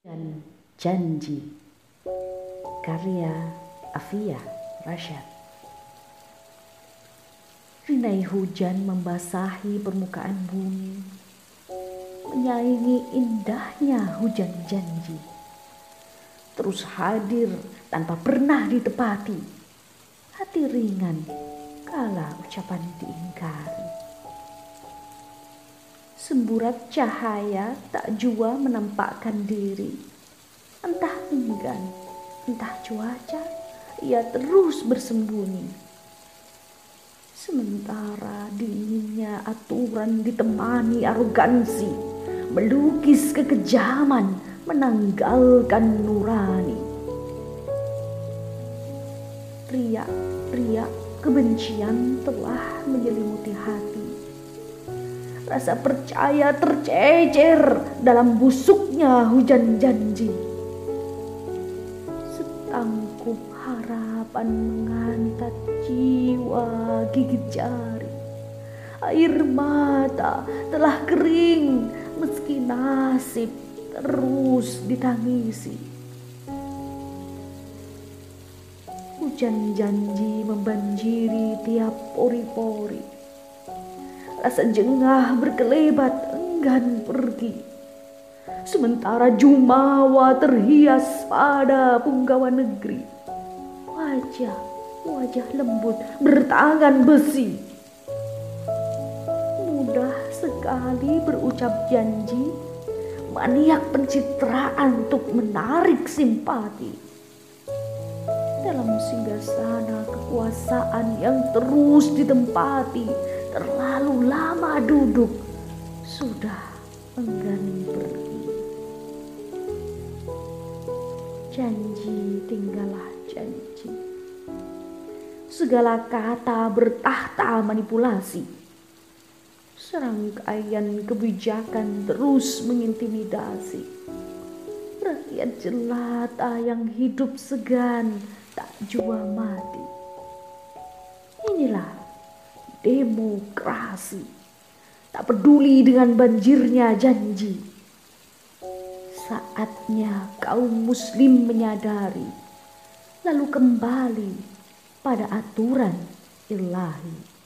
dan janji. Karya Afia Rashad. Rinai hujan membasahi permukaan bumi menyaingi indahnya hujan janji. Terus hadir tanpa pernah ditepati hati ringan kala ucapan diingkari Semburat cahaya tak jua menampakkan diri. Entah enggan, entah cuaca, ia terus bersembunyi. Sementara dinginnya aturan ditemani arogansi, melukis kekejaman, menanggalkan nurani. Riak-riak kebencian telah menyelimuti hati Rasa percaya tercecer dalam busuknya hujan janji. Setangkup harapan mengantat jiwa gigit jari. Air mata telah kering meski nasib terus ditangisi. Hujan janji membanjiri tiap pori-pori Rasa jengah berkelebat enggan pergi. Sementara jumawa terhias pada punggawa negeri. Wajah, wajah lembut bertangan besi. Mudah sekali berucap janji, maniak pencitraan untuk menarik simpati. Dalam singgasana kekuasaan yang terus ditempati, terlalu lama duduk, sudah enggan pergi. Janji tinggallah janji. Segala kata bertahta manipulasi. Serangkaian kebijakan terus mengintimidasi. Rakyat jelata yang hidup segan tak jua mati. Inilah demokrasi. Tak peduli dengan banjirnya janji. Saatnya kaum muslim menyadari, lalu kembali pada aturan ilahi.